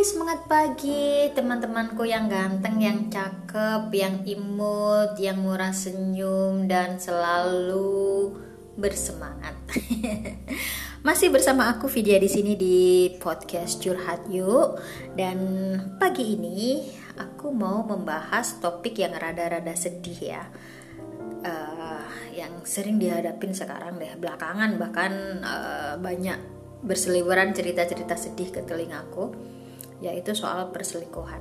semangat pagi teman-temanku yang ganteng, yang cakep, yang imut, yang murah senyum dan selalu bersemangat. Masih bersama aku Vidya di sini di podcast Curhat Yuk dan pagi ini aku mau membahas topik yang rada-rada sedih ya. Uh, yang sering dihadapin sekarang deh belakangan bahkan uh, banyak berseliweran cerita-cerita sedih ke telingaku yaitu soal perselingkuhan.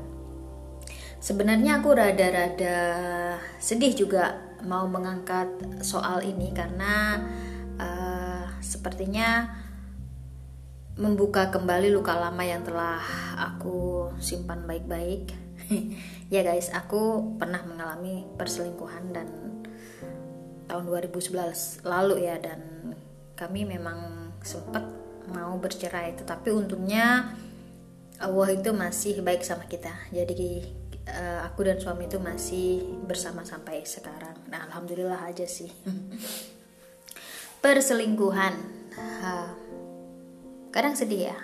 Sebenarnya aku rada-rada sedih juga mau mengangkat soal ini karena uh, sepertinya membuka kembali luka lama yang telah aku simpan baik-baik. ya guys, aku pernah mengalami perselingkuhan dan tahun 2011 lalu ya dan kami memang sempat mau bercerai tetapi untungnya Allah itu masih baik sama kita. Jadi uh, aku dan suami itu masih bersama sampai sekarang. Nah alhamdulillah aja sih. Perselingkuhan. Uh, kadang sedih ya.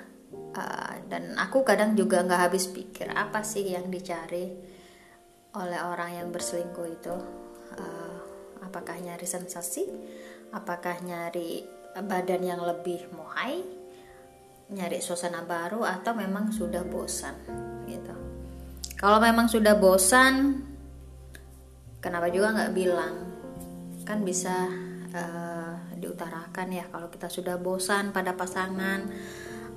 Uh, dan aku kadang juga nggak habis pikir apa sih yang dicari oleh orang yang berselingkuh itu. Uh, apakah nyari sensasi? Apakah nyari badan yang lebih mohai nyari suasana baru atau memang sudah bosan gitu. Kalau memang sudah bosan kenapa juga nggak bilang? Kan bisa uh, diutarakan ya kalau kita sudah bosan pada pasangan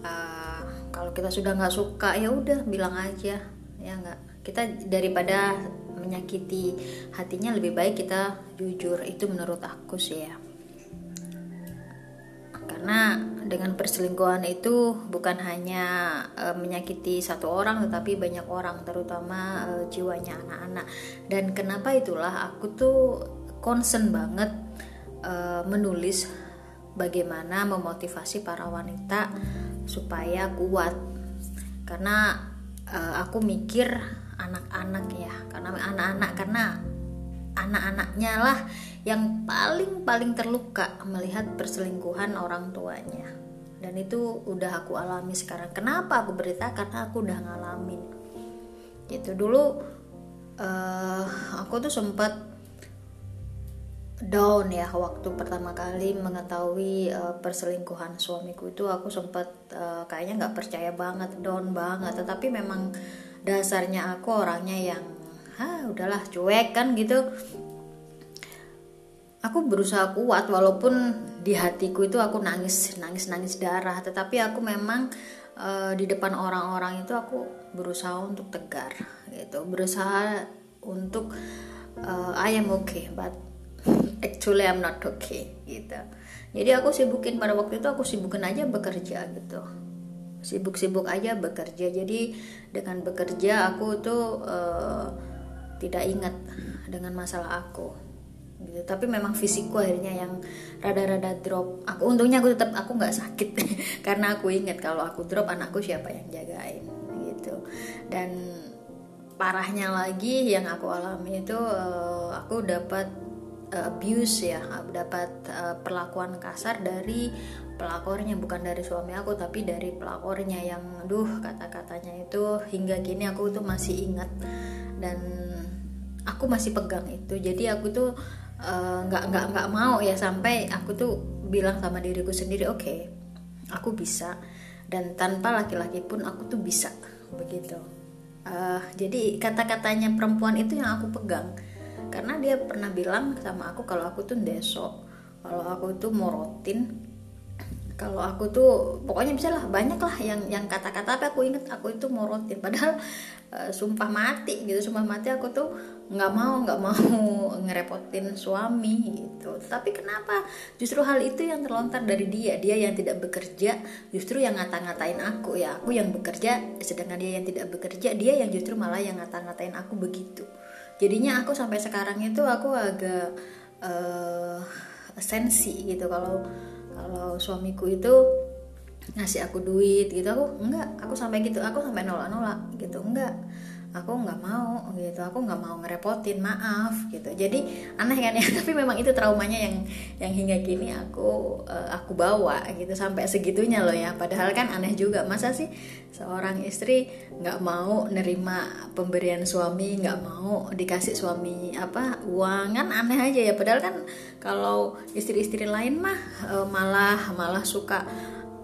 uh, kalau kita sudah nggak suka ya udah bilang aja ya nggak. Kita daripada menyakiti hatinya lebih baik kita jujur. Itu menurut aku sih ya karena dengan perselingkuhan itu bukan hanya e, menyakiti satu orang tetapi banyak orang terutama e, jiwanya anak-anak. Dan kenapa itulah aku tuh concern banget e, menulis bagaimana memotivasi para wanita supaya kuat. Karena e, aku mikir anak-anak ya karena anak-anak karena anak-anaknya lah yang paling paling terluka melihat perselingkuhan orang tuanya. Dan itu udah aku alami sekarang. Kenapa aku berita? Karena aku udah ngalamin. Gitu. Dulu uh, aku tuh sempat down ya waktu pertama kali mengetahui uh, perselingkuhan suamiku itu. Aku sempat uh, kayaknya nggak percaya banget down banget. Tetapi memang dasarnya aku orangnya yang ah udahlah cuek kan gitu aku berusaha kuat walaupun di hatiku itu aku nangis nangis nangis darah. Tetapi aku memang uh, di depan orang-orang itu aku berusaha untuk tegar gitu. Berusaha untuk uh, I am okay but actually I'm not okay gitu. Jadi aku sibukin pada waktu itu aku sibukin aja bekerja gitu. Sibuk-sibuk aja bekerja. Jadi dengan bekerja aku tuh uh, tidak ingat dengan masalah aku gitu. Tapi memang fisikku akhirnya yang rada-rada drop. Aku untungnya aku tetap aku nggak sakit. Karena aku ingat kalau aku drop anakku siapa yang jagain gitu. Dan parahnya lagi yang aku alami itu uh, aku dapat uh, abuse ya. Dapat uh, perlakuan kasar dari pelakornya. Bukan dari suami aku tapi dari pelakornya yang duh kata-katanya itu hingga kini aku tuh masih ingat. Dan aku masih pegang itu. Jadi aku tuh nggak uh, nggak nggak mau ya sampai aku tuh bilang sama diriku sendiri oke okay, aku bisa. Dan tanpa laki-laki pun aku tuh bisa begitu. Uh, jadi kata-katanya perempuan itu yang aku pegang. Karena dia pernah bilang sama aku kalau aku tuh deso kalau aku tuh morotin kalau aku tuh pokoknya bisa lah banyak lah yang yang kata-kata tapi aku inget aku itu morotin. Padahal uh, sumpah mati gitu sumpah mati aku tuh nggak mau nggak mau ngerepotin suami gitu. Tapi kenapa? Justru hal itu yang terlontar dari dia. Dia yang tidak bekerja justru yang ngata-ngatain aku ya. Aku yang bekerja sedangkan dia yang tidak bekerja dia yang justru malah yang ngata-ngatain aku begitu. Jadinya aku sampai sekarang itu aku agak uh, sensi gitu. Kalau kalau suamiku itu ngasih aku duit gitu aku enggak aku sampai gitu. Aku sampai nolak nolak gitu. Enggak aku nggak mau gitu. Aku nggak mau ngerepotin maaf gitu. Jadi aneh kan ya? Tapi memang itu traumanya yang yang hingga kini aku uh, aku bawa gitu. Sampai segitunya loh ya. Padahal kan aneh juga. Masa sih seorang istri nggak mau nerima pemberian suami nggak mau dikasih suami apa uang? Kan aneh aja ya. Padahal kan kalau istri-istri lain mah uh, malah malah suka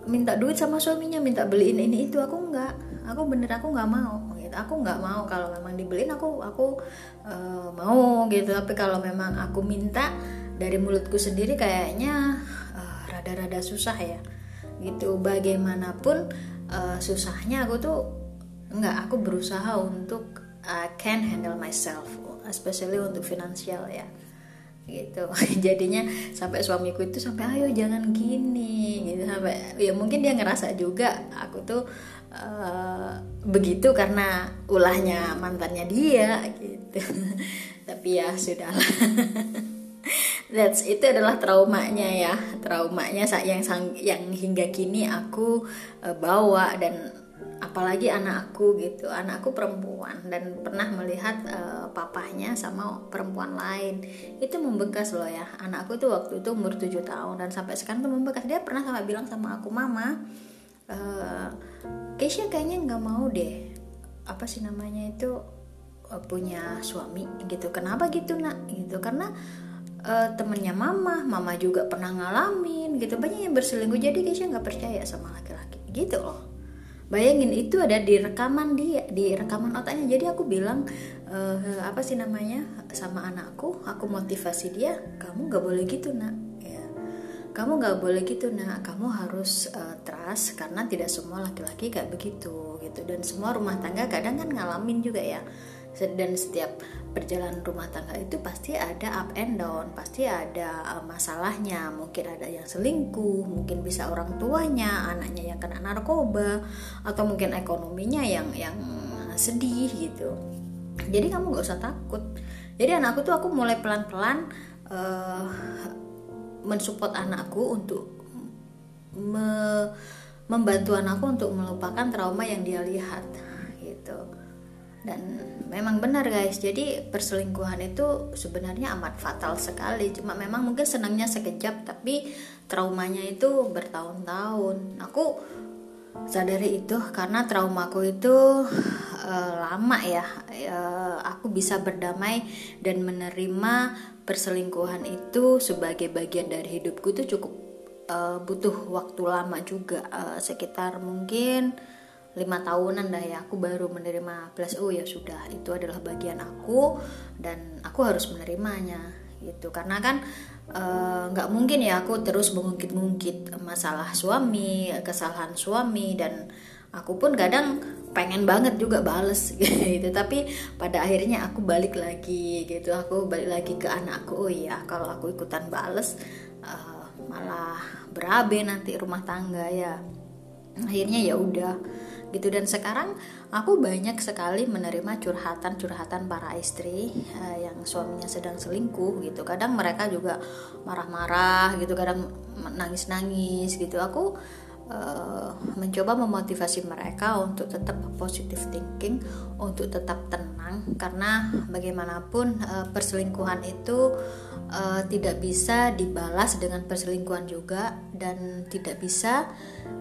minta duit sama suaminya minta beliin ini itu aku nggak. Aku bener aku nggak mau aku nggak mau. Kalau memang dibeliin aku aku uh, mau gitu. Tapi kalau memang aku minta dari mulutku sendiri kayaknya uh, rada-rada susah ya. Gitu. Bagaimanapun uh, susahnya aku tuh nggak. Aku berusaha untuk I can handle myself especially untuk finansial ya gitu. Jadinya sampai suamiku itu sampai ayo jangan gini gitu. Sampai ya mungkin dia ngerasa juga aku tuh uh, begitu karena ulahnya mantannya dia gitu. Tapi ya sudahlah. That's itu adalah traumanya ya. Traumanya yang yang hingga kini aku uh, bawa dan apalagi anakku gitu. Anakku perempuan dan pernah melihat uh, papahnya sama perempuan lain. Itu membekas loh ya. Anakku tuh waktu itu umur 7 tahun dan sampai sekarang tuh membekas. Dia pernah sama bilang sama aku mama uh, Keisha kayaknya nggak mau deh apa sih namanya itu uh, punya suami gitu. Kenapa gitu nak? Gitu. Karena uh, temennya mama mama juga pernah ngalamin gitu. Banyak yang berselingkuh. Jadi Keisha nggak percaya sama laki-laki. Gitu loh bayangin itu ada di rekaman dia di rekaman otaknya. Jadi aku bilang uh, apa sih namanya sama anakku aku motivasi dia kamu nggak boleh gitu nak. Kamu nggak boleh gitu nah kamu harus uh, trust karena tidak semua laki-laki kayak begitu gitu. Dan semua rumah tangga kadang kan ngalamin juga ya dan setiap perjalanan rumah tangga itu pasti ada up and down pasti ada uh, masalahnya. Mungkin ada yang selingkuh mungkin bisa orang tuanya anaknya yang kena narkoba atau mungkin ekonominya yang yang sedih gitu. Jadi kamu nggak usah takut. Jadi anakku tuh aku mulai pelan-pelan uh, mensupport anakku untuk me, membantu anakku untuk melupakan trauma yang dia lihat gitu dan memang benar guys. Jadi perselingkuhan itu sebenarnya amat fatal sekali. Cuma memang mungkin senangnya sekejap tapi traumanya itu bertahun-tahun. Aku sadari itu karena traumaku itu uh, lama ya. Uh, aku bisa berdamai dan menerima perselingkuhan itu sebagai bagian dari hidupku itu cukup uh, butuh waktu lama juga. Sekitar mungkin lima tahunan dah ya aku baru menerima plus oh ya sudah itu adalah bagian aku dan aku harus menerimanya gitu. Karena kan nggak uh, mungkin ya aku terus mengungkit-ungkit masalah suami kesalahan suami dan aku pun kadang pengen banget juga bales gitu. Tapi pada akhirnya aku balik lagi gitu. Aku balik lagi ke anakku oh iya kalau aku ikutan bales uh, malah berabe nanti rumah tangga ya. Akhirnya ya udah gitu. Dan sekarang aku banyak sekali menerima curhatan-curhatan para istri uh, yang suaminya sedang selingkuh gitu. Kadang mereka juga marah-marah gitu kadang nangis-nangis gitu. Aku uh, mencoba memotivasi mereka untuk tetap positive thinking, untuk tetap tenang karena bagaimanapun uh, perselingkuhan itu uh, tidak bisa dibalas dengan perselingkuhan juga dan tidak bisa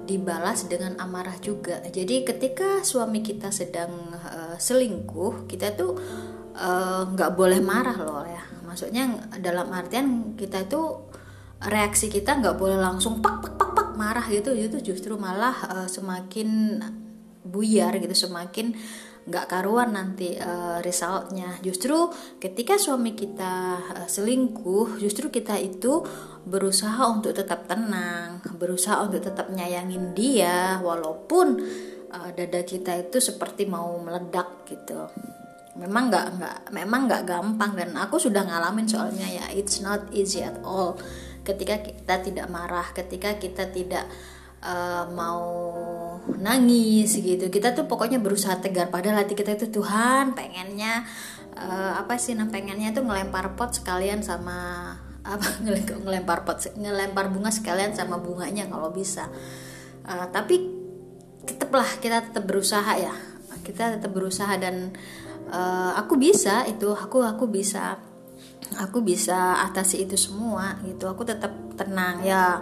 dibalas dengan amarah juga. Jadi ketika suami kita sedang uh, selingkuh, kita tuh nggak boleh marah loh ya. Maksudnya dalam artian kita itu reaksi kita nggak boleh langsung pak pak pak pak marah gitu itu justru malah uh, semakin buyar gitu semakin nggak karuan nanti uh, resultnya. Justru ketika suami kita uh, selingkuh justru kita itu berusaha untuk tetap tenang berusaha untuk tetap nyayangin dia walaupun uh, dada kita itu seperti mau meledak gitu. Memang nggak nggak memang nggak gampang dan aku sudah ngalamin soalnya ya it's not easy at all ketika kita tidak marah ketika kita tidak uh, mau nangis gitu. Kita tuh pokoknya berusaha tegar. Padahal hati kita itu Tuhan pengennya uh, apa sih nah pengennya tuh ngelempar pot sekalian sama apa ngelempar pot ngelempar bunga sekalian sama bunganya kalau bisa. Uh, tapi tetaplah kita tetap berusaha ya. Kita tetap berusaha dan uh, aku bisa itu aku aku bisa aku bisa atasi itu semua gitu. Aku tetap tenang. Ya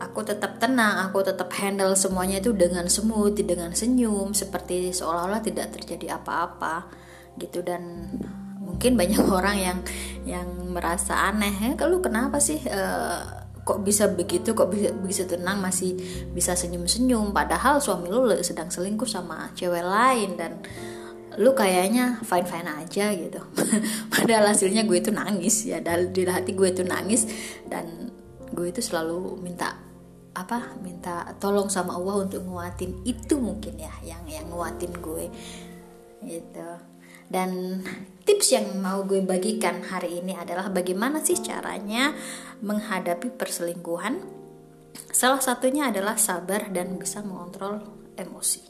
aku tetap tenang. Aku tetap handle semuanya itu dengan smooth dengan senyum seperti seolah-olah tidak terjadi apa-apa gitu. Dan mungkin banyak orang yang yang merasa aneh ya kalau kenapa sih uh, kok bisa begitu? Kok bisa bisa tenang? Masih bisa senyum-senyum? Padahal suami lu sedang selingkuh sama cewek lain dan lu kayaknya fine fine aja gitu. Padahal hasilnya gue itu nangis ya di hati gue itu nangis. Dan gue itu selalu minta apa minta tolong sama Allah untuk nguatin itu mungkin ya yang yang nguatin gue. Gitu. Dan tips yang mau gue bagikan hari ini adalah bagaimana sih caranya menghadapi perselingkuhan? Salah satunya adalah sabar dan bisa mengontrol emosi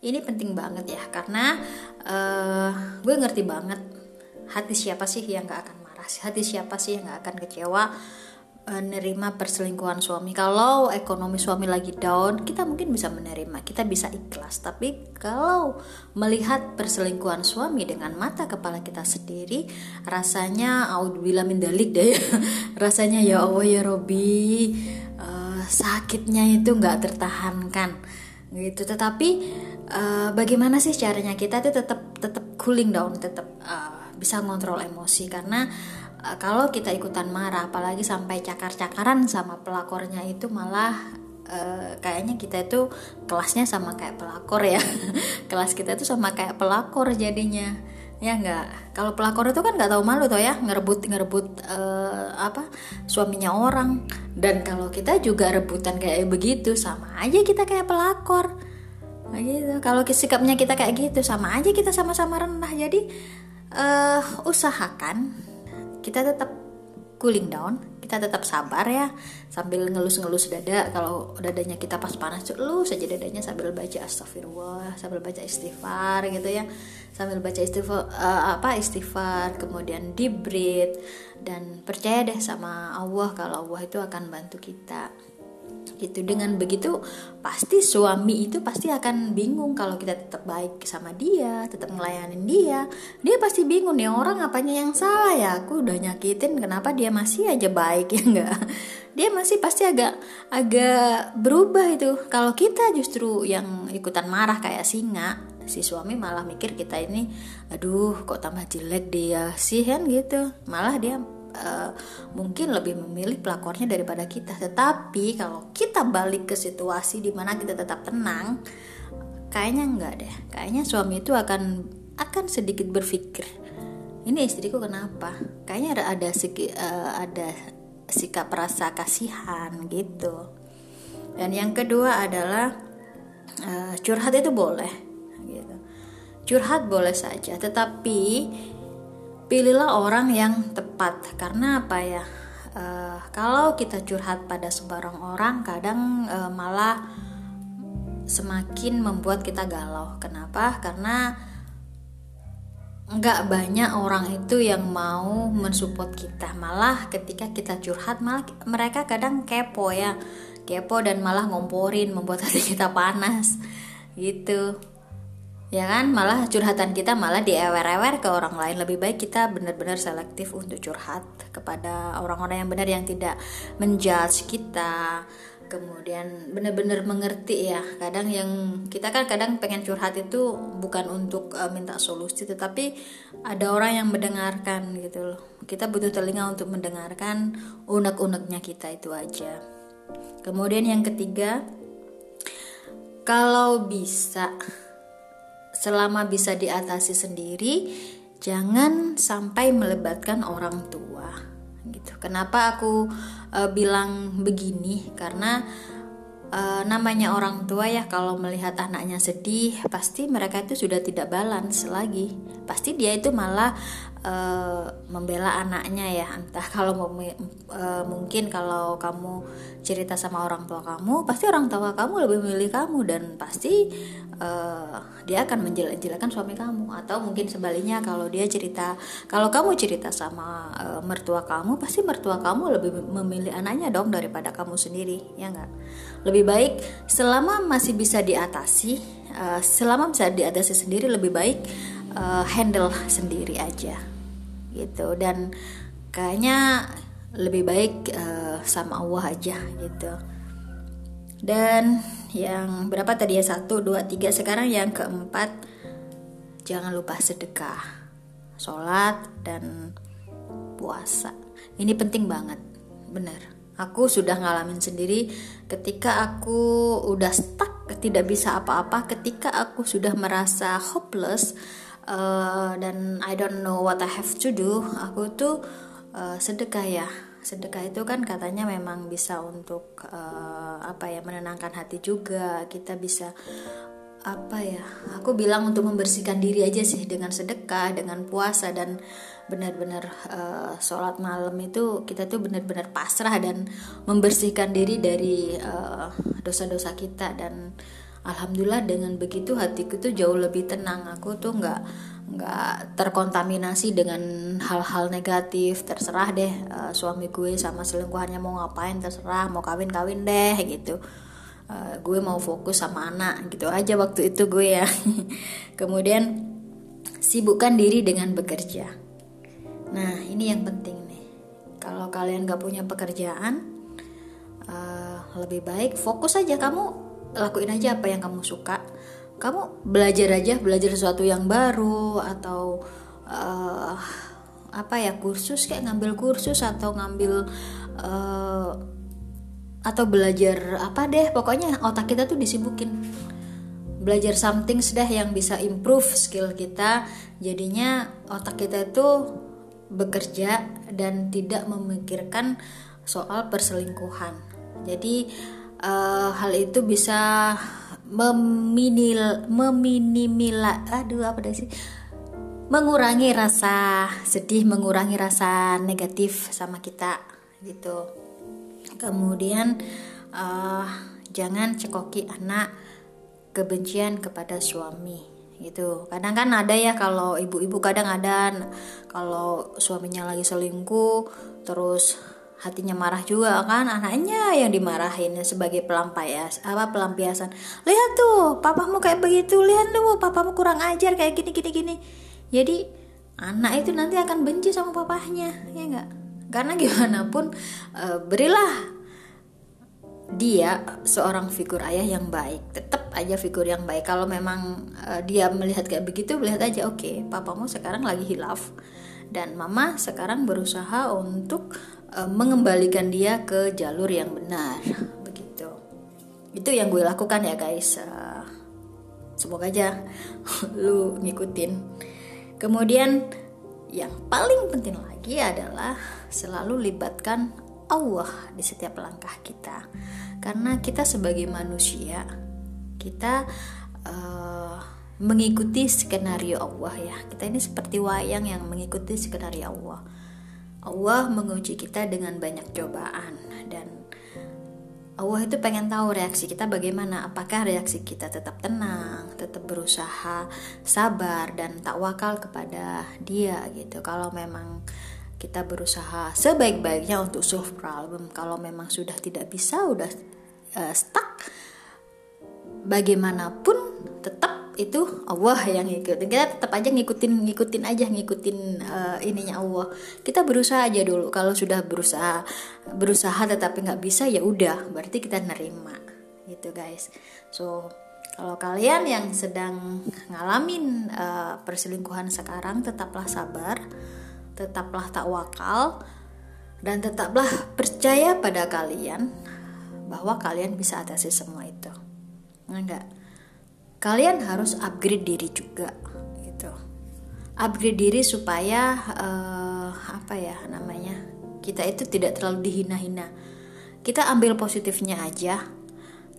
ini penting banget ya karena uh, gue ngerti banget hati siapa sih yang gak akan marah hati siapa sih yang gak akan kecewa uh, perselingkuhan suami. Kalau ekonomi suami lagi down kita mungkin bisa menerima kita bisa ikhlas. Tapi kalau melihat perselingkuhan suami dengan mata kepala kita sendiri rasanya audzubillah min dalik deh rasanya ya Allah ya Robi uh, sakitnya itu nggak tertahankan gitu. Tetapi uh, bagaimana sih caranya kita tuh tetap tetap cooling down tetap uh, bisa ngontrol emosi? Karena uh, kalau kita ikutan marah apalagi sampai cakar-cakaran sama pelakornya itu malah uh, kayaknya kita itu kelasnya sama kayak pelakor ya. Kelas kita itu sama kayak pelakor jadinya. Ya enggak kalau pelakor itu kan nggak tahu malu tuh ya ngerebut ngerebut uh, apa suaminya orang. Dan kalau kita juga rebutan kayak begitu sama aja kita kayak pelakor nah, gitu. Kalau sikapnya kita kayak gitu sama aja kita sama-sama rendah. Jadi uh, usahakan kita tetap cooling down kita tetap sabar ya sambil ngelus-ngelus dada. Kalau dadanya kita pas panas lu saja dadanya sambil baca astagfirullah sambil baca istighfar gitu ya. Sambil baca istighfar uh, apa istighfar kemudian deep dan percaya deh sama Allah kalau Allah itu akan bantu kita gitu. Dengan begitu pasti suami itu pasti akan bingung kalau kita tetap baik sama dia tetap ngelayanin dia. Dia pasti bingung nih orang apanya yang salah ya? Aku udah nyakitin kenapa dia masih aja baik ya enggak dia masih pasti agak agak berubah itu. Kalau kita justru yang ikutan marah kayak singa si suami malah mikir kita ini aduh kok tambah jelek dia sih kan gitu. Malah dia uh, mungkin lebih memilih pelakornya daripada kita. Tetapi kalau kita balik ke situasi di mana kita tetap tenang, kayaknya enggak deh. Kayaknya suami itu akan akan sedikit berpikir, ini istriku kenapa? Kayaknya ada ada segi, uh, ada sikap rasa kasihan gitu. Dan yang kedua adalah uh, curhat itu boleh, gitu. Curhat boleh saja, tetapi pilihlah orang yang tepat. Karena apa ya? Uh, kalau kita curhat pada sebarang orang kadang uh, malah semakin membuat kita galau. Kenapa? Karena nggak banyak orang itu yang mau mensupport kita. Malah ketika kita curhat malah mereka kadang kepo ya. Kepo dan malah ngomporin membuat hati kita panas. Gitu ya kan? Malah curhatan kita malah diewer-ewer ke orang lain. Lebih baik kita benar-benar selektif untuk curhat kepada orang-orang yang benar yang tidak menjudge kita. Kemudian benar-benar mengerti ya. Kadang yang kita kan kadang pengen curhat itu bukan untuk uh, minta solusi tetapi ada orang yang mendengarkan gitu loh. Kita butuh telinga untuk mendengarkan unek-uneknya kita itu aja. Kemudian yang ketiga kalau bisa selama bisa diatasi sendiri jangan sampai melebatkan orang tua gitu. Kenapa aku uh, bilang begini? Karena uh, namanya orang tua ya kalau melihat anaknya sedih pasti mereka itu sudah tidak balance lagi. Pasti dia itu malah uh, membela anaknya ya. Entah kalau uh, mungkin kalau kamu cerita sama orang tua kamu pasti orang tua kamu lebih memilih kamu dan pasti uh, dia akan menjelek-jelekan suami kamu. Atau mungkin sebaliknya kalau dia cerita kalau kamu cerita sama uh, mertua kamu pasti mertua kamu lebih memilih anaknya dong daripada kamu sendiri ya enggak lebih baik selama masih bisa diatasi uh, selama bisa diatasi sendiri lebih baik uh, handle sendiri aja. Gitu. Dan kayaknya lebih baik uh, sama Allah aja gitu. Dan yang berapa tadi ya? Satu dua tiga. Sekarang yang keempat jangan lupa sedekah sholat dan puasa. Ini penting banget bener. Aku sudah ngalamin sendiri ketika aku udah stuck tidak bisa apa-apa ketika aku sudah merasa hopeless uh, dan I don't know what I have to do aku tuh uh, sedekah ya sedekah itu kan katanya memang bisa untuk uh, apa ya menenangkan hati juga. Kita bisa apa ya aku bilang untuk membersihkan diri aja sih dengan sedekah dengan puasa dan benar-benar uh, sholat malam itu kita tuh benar-benar pasrah dan membersihkan diri dari dosa-dosa uh, kita. Dan alhamdulillah dengan begitu hatiku tuh jauh lebih tenang. Aku tuh nggak nggak terkontaminasi dengan hal-hal negatif terserah deh uh, suami gue sama selingkuhannya mau ngapain terserah mau kawin kawin deh gitu. Uh, gue mau fokus sama anak gitu aja waktu itu gue ya. Kemudian sibukkan diri dengan bekerja. Nah ini yang penting nih. Kalau kalian gak punya pekerjaan uh, lebih baik fokus aja. Kamu lakuin aja apa yang kamu suka kamu belajar aja belajar sesuatu yang baru atau uh, apa ya kursus kayak ngambil kursus atau ngambil uh, atau belajar apa deh pokoknya otak kita tuh disibukin. Belajar something sudah yang bisa improve skill kita. Jadinya otak kita itu bekerja dan tidak memikirkan soal perselingkuhan. Jadi uh, hal itu bisa meminil meminimila aduh apa sih? Mengurangi rasa sedih mengurangi rasa negatif sama kita gitu. Kemudian uh, jangan cekoki anak kebencian kepada suami gitu. Kadang kan ada ya kalau ibu-ibu kadang ada kalau suaminya lagi selingkuh terus hatinya marah juga kan anaknya yang dimarahin sebagai pelampias apa pelampiasan. Lihat tuh papamu kayak begitu lihat tuh papamu kurang ajar kayak gini gini gini. Jadi anak itu nanti akan benci sama papahnya ya enggak karena gimana pun e, berilah dia seorang figur ayah yang baik tetap aja figur yang baik. Kalau memang e, dia melihat kayak begitu melihat aja oke okay, papamu sekarang lagi hilaf. Dan mama sekarang berusaha untuk uh, mengembalikan dia ke jalur yang benar. Begitu. Itu yang gue lakukan ya guys. Uh, semoga aja lu ngikutin. Kemudian yang paling penting lagi adalah selalu libatkan Allah di setiap langkah kita. Karena kita sebagai manusia kita uh, mengikuti skenario Allah ya. Kita ini seperti wayang yang mengikuti skenario Allah Allah menguji kita dengan banyak cobaan. Dan Allah itu pengen tahu reaksi kita bagaimana. Apakah reaksi kita tetap tenang tetap berusaha sabar dan tak wakal kepada dia gitu. Kalau memang kita berusaha sebaik-baiknya untuk solve problem kalau memang sudah tidak bisa udah uh, stuck bagaimanapun tetap itu Allah yang ngikutin kita tetap aja ngikutin ngikutin aja ngikutin uh, ininya Allah. Kita berusaha aja dulu. Kalau sudah berusaha berusaha tetapi nggak bisa ya udah. Berarti kita nerima. Gitu guys. So kalau kalian yang sedang ngalamin uh, perselingkuhan sekarang tetaplah sabar. Tetaplah tak wakal. Dan tetaplah percaya pada kalian bahwa kalian bisa atasi semua itu. Enggak kalian harus upgrade diri juga gitu. Upgrade diri supaya uh, apa ya namanya kita itu tidak terlalu dihina-hina. Kita ambil positifnya aja.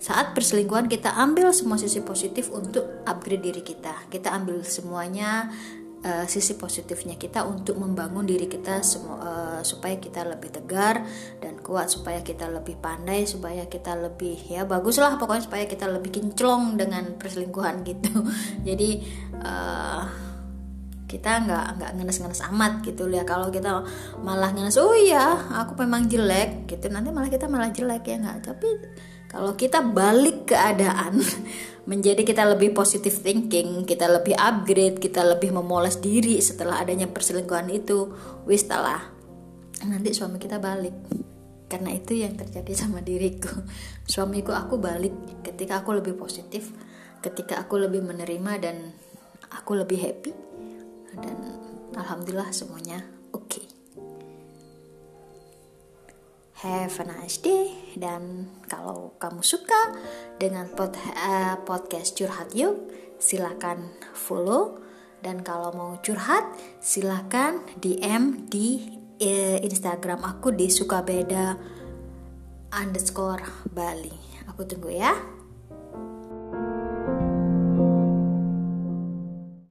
Saat perselingkuhan kita ambil semua sisi positif untuk upgrade diri kita. Kita ambil semuanya uh, sisi positifnya kita untuk membangun diri kita semua uh, supaya kita lebih tegar dan kuat supaya kita lebih pandai supaya kita lebih ya baguslah pokoknya supaya kita lebih kinclong dengan perselingkuhan gitu. Jadi uh, kita nggak nggak ngenes-ngenes amat gitu ya. Kalau kita malah ngenes oh iya aku memang jelek gitu nanti malah kita malah jelek ya nggak. Tapi kalau kita balik keadaan menjadi kita lebih positive thinking kita lebih upgrade kita lebih memoles diri setelah adanya perselingkuhan itu. Wis lah. Nanti suami kita balik. Karena itu yang terjadi sama diriku. Suamiku aku balik ketika aku lebih positif ketika aku lebih menerima dan aku lebih happy. Dan alhamdulillah semuanya oke. okay. Have a nice day dan kalau kamu suka dengan pod, uh, podcast curhat yuk silakan follow. Dan kalau mau curhat silakan DM di uh, Instagram aku di sukabeda underscore Bali. Aku tunggu ya